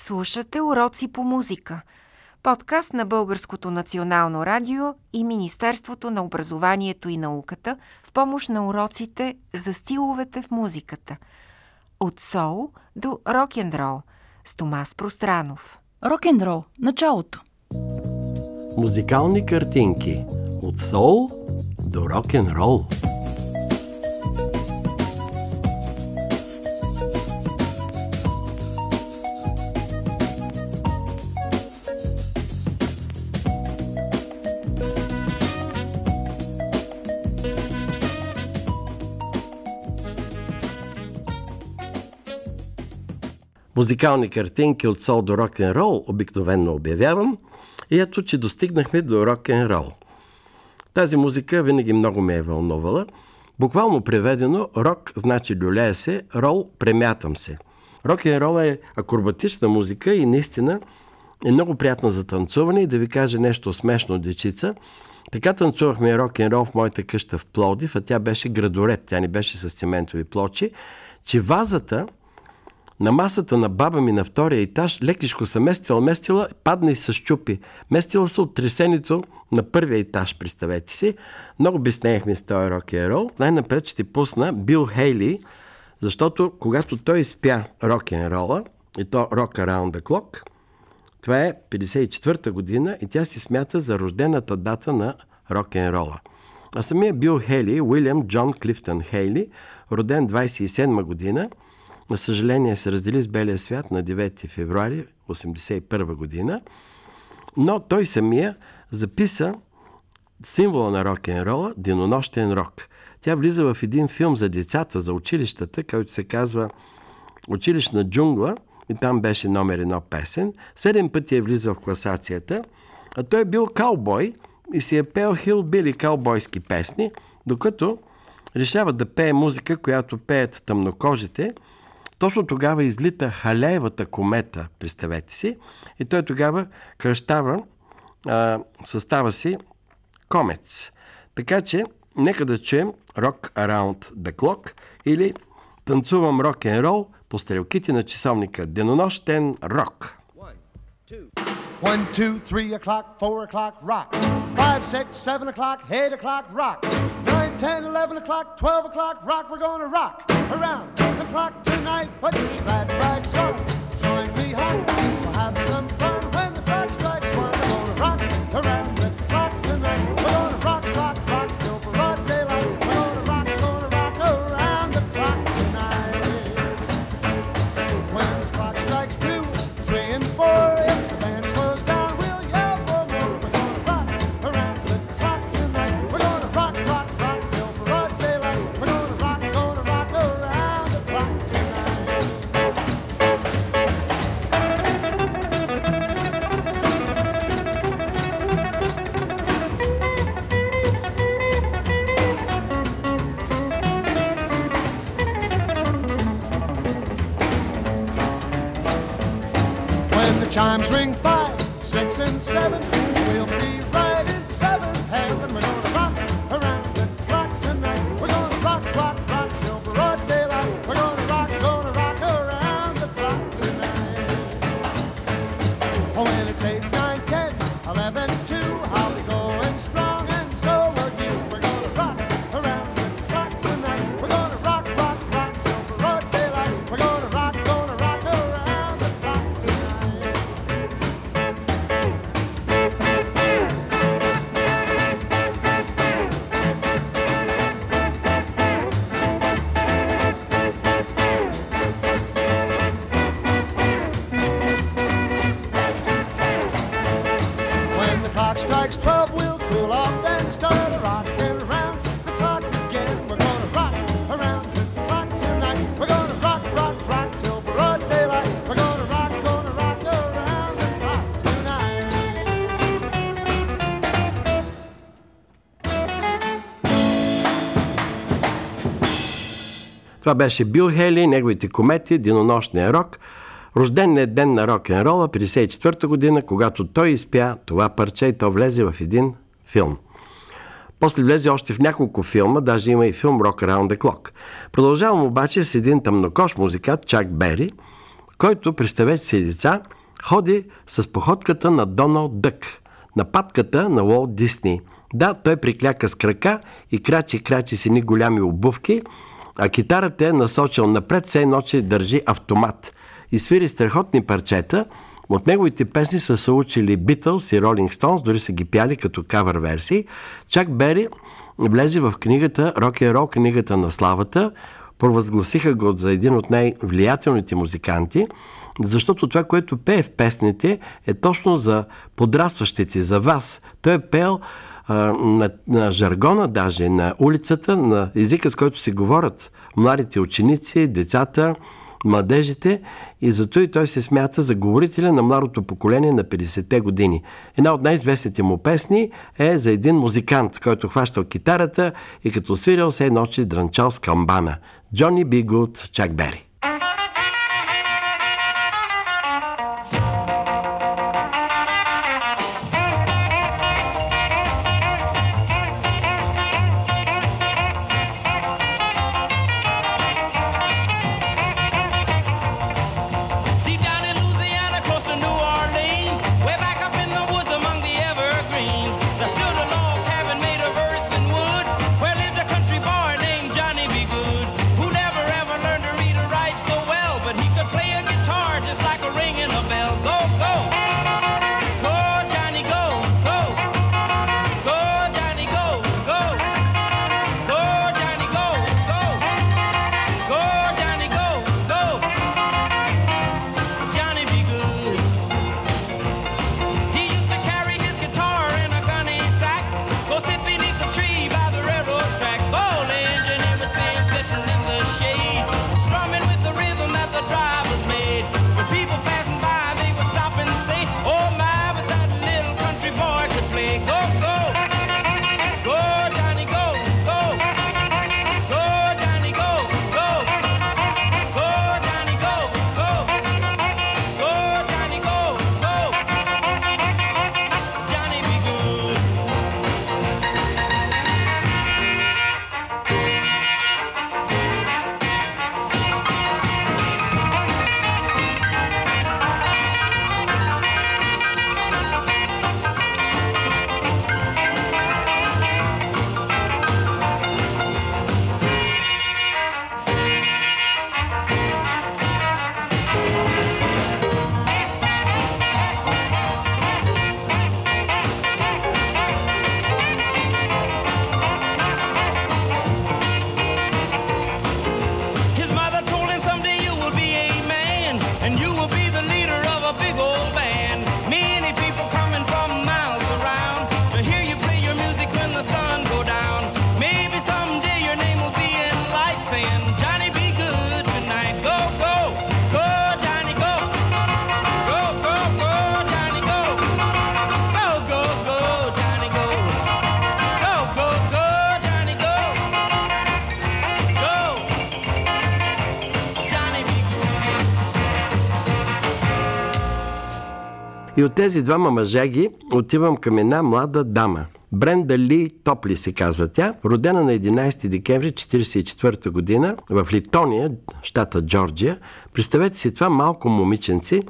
Слушате уроци по музика. Подкаст на Българското национално радио и Министерството на образованието и науката в помощ на уроците за стиловете в музиката. От сол до рок-н-рол с Томас Пространов. Рок-н-рол. Началото. Музикални картинки от сол до рок-н-рол. Музикални картинки от сол до рок-н-рол обикновенно обявявам и ето, че достигнахме до рок-н-рол. Тази музика винаги много ме е вълнувала. Буквално преведено, рок значи люлея се, рол премятам се. Рок-н-рол е акробатична музика и наистина е много приятна за танцуване и да ви кажа нещо смешно, дечица. Така танцувахме рок-н-рол в моята къща в Плодив, а тя беше градоред, тя не беше с цементови плочи, че вазата на масата на баба ми на втория етаж лекичко се местила, местила, падна и се щупи. Местила се от тресенето на първия етаж, представете си. Много биснеехме с този рок н рол. Най-напред ще пусна Бил Хейли, защото когато той спя рок н рола и то Rock Around the Clock, това е 54-та година и тя си смята за рождената дата на рок н рола. А самия Бил Хейли, Уилям Джон Клифтън Хейли, роден 27 година – на съжаление се раздели с белия свят на 9 февруари 1981 година, но той самия записа символа на рок-н-рола – денонощен рок. Тя влиза в един филм за децата, за училищата, който се казва Училищна джунгла и там беше номер едно песен. Седем пъти е влизал в класацията, а той е бил каубой и си е пел хил били каубойски песни, докато решава да пее музика, която пеят тъмнокожите – точно тогава излита Халеевата комета, представете си, и той тогава кръщава а, състава си Комец. Така че, нека да чуем Rock Around the Clock или танцувам рок н рол по стрелките на часовника. Денонощен рок. One, two, three o'clock, four o'clock, rock. Five, six, seven o'clock, eight o'clock, rock. Nine, ten, eleven o'clock, twelve o'clock, rock. We're gonna rock around o'clock tonight, but When the chimes ring five, six, and seven, we'll be right in seventh heaven. Това беше Бил Хейли, неговите комети, денонощния рок. Рожденият ден на рок-н-рола, 54-та година, когато той изпя това парче и то влезе в един филм. После влезе още в няколко филма, даже има и филм Rock Around the Clock. Продължавам обаче с един тъмнокош музикант, Чак Бери, който, представете си деца, ходи с походката на Доналд Дък, на патката на Уолт Дисни. Да, той прикляка с крака и крачи, крачи си ни голями обувки, а китарата е насочил напред, все ночи държи автомат и свири страхотни парчета. От неговите песни са се учили Beatles и Rolling Stones, дори са ги пяли като кавър версии. Чак Бери влезе в книгата Рок н рол, книгата на славата. Провъзгласиха го за един от най-влиятелните музиканти, защото това, което пее в песните, е точно за подрастващите, за вас. Той е пел на, на жаргона даже, на улицата, на езика, с който си говорят младите ученици, децата, младежите и зато и той се смята за говорителя на младото поколение на 50-те години. Една от най-известните му песни е за един музикант, който хващал китарата и като свирил се ночи дрънчал с камбана. Джони Би Гуд, Чак Бери. И от тези двама мъжеги отивам към една млада дама. Бренда Ли Топли се казва тя, родена на 11 декември 1944 година в Литония, щата Джорджия. Представете си това малко момиченци,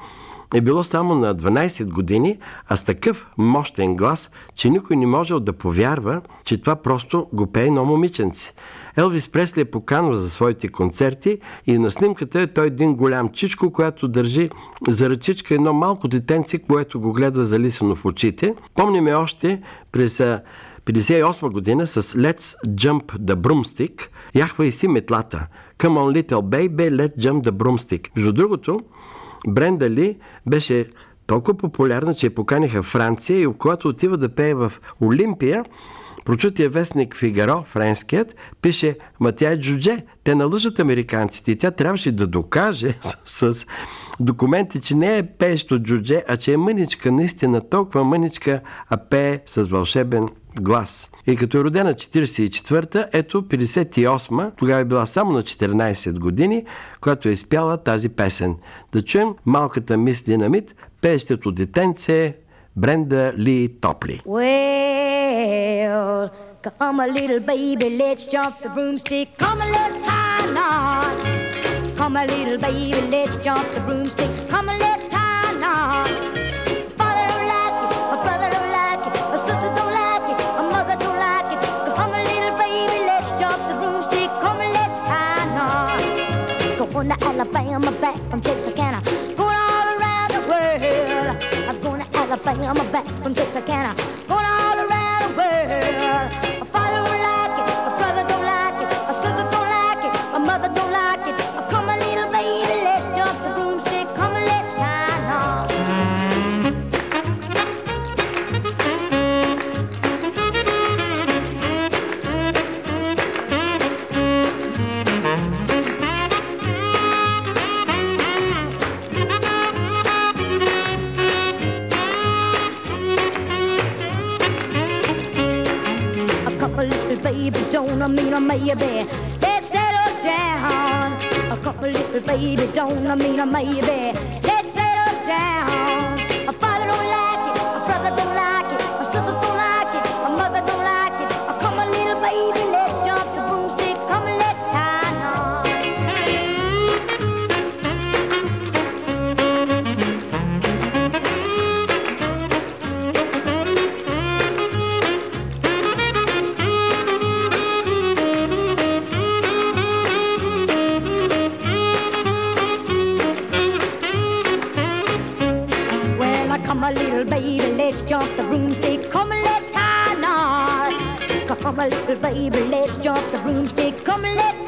е било само на 12 години, а с такъв мощен глас, че никой не можел да повярва, че това просто го пее едно момиченце. Елвис Пресли е поканва за своите концерти и на снимката е той един голям чичко, която държи за ръчичка едно малко детенце, което го гледа залисано в очите. Помниме още през а, 58 година с Let's Jump the Broomstick яхва и си метлата. Come on little baby, let's jump the broomstick. Между другото, Бренда Ли беше толкова популярна, че я поканиха в Франция и когато отива да пее в Олимпия, прочутия вестник Фигаро, френският, пише, ма тя е джудже, те налъжат американците и тя трябваше да докаже с, с документи, че не е пеещо джудже, а че е мъничка, наистина толкова мъничка, а пее с вълшебен глас. И като е родена 44-та, ето 58-ма, тогава е била само на 14 години, когато е изпяла тази песен. Да чуем малката мис Динамит, пеещето детенце Бренда Ли Топли. Well, come a little baby, let's jump the broomstick. Come and let's tie a knot. Come a little baby, let's jump the broomstick. Come and let's tie a knot. Father don't like it, my brother don't like it, my sister don't like it, my mother don't like it. Come a little baby, let's jump the broomstick. Come and let's tie a knot. Going to Alabama, back from Texarkana. Going all around the world. I'm going to Alabama, back from Texarkana. A little baby don't I mean a maybe. Let's settle down. A couple little baby don't I mean a maybe. Let's up the broomstick, come let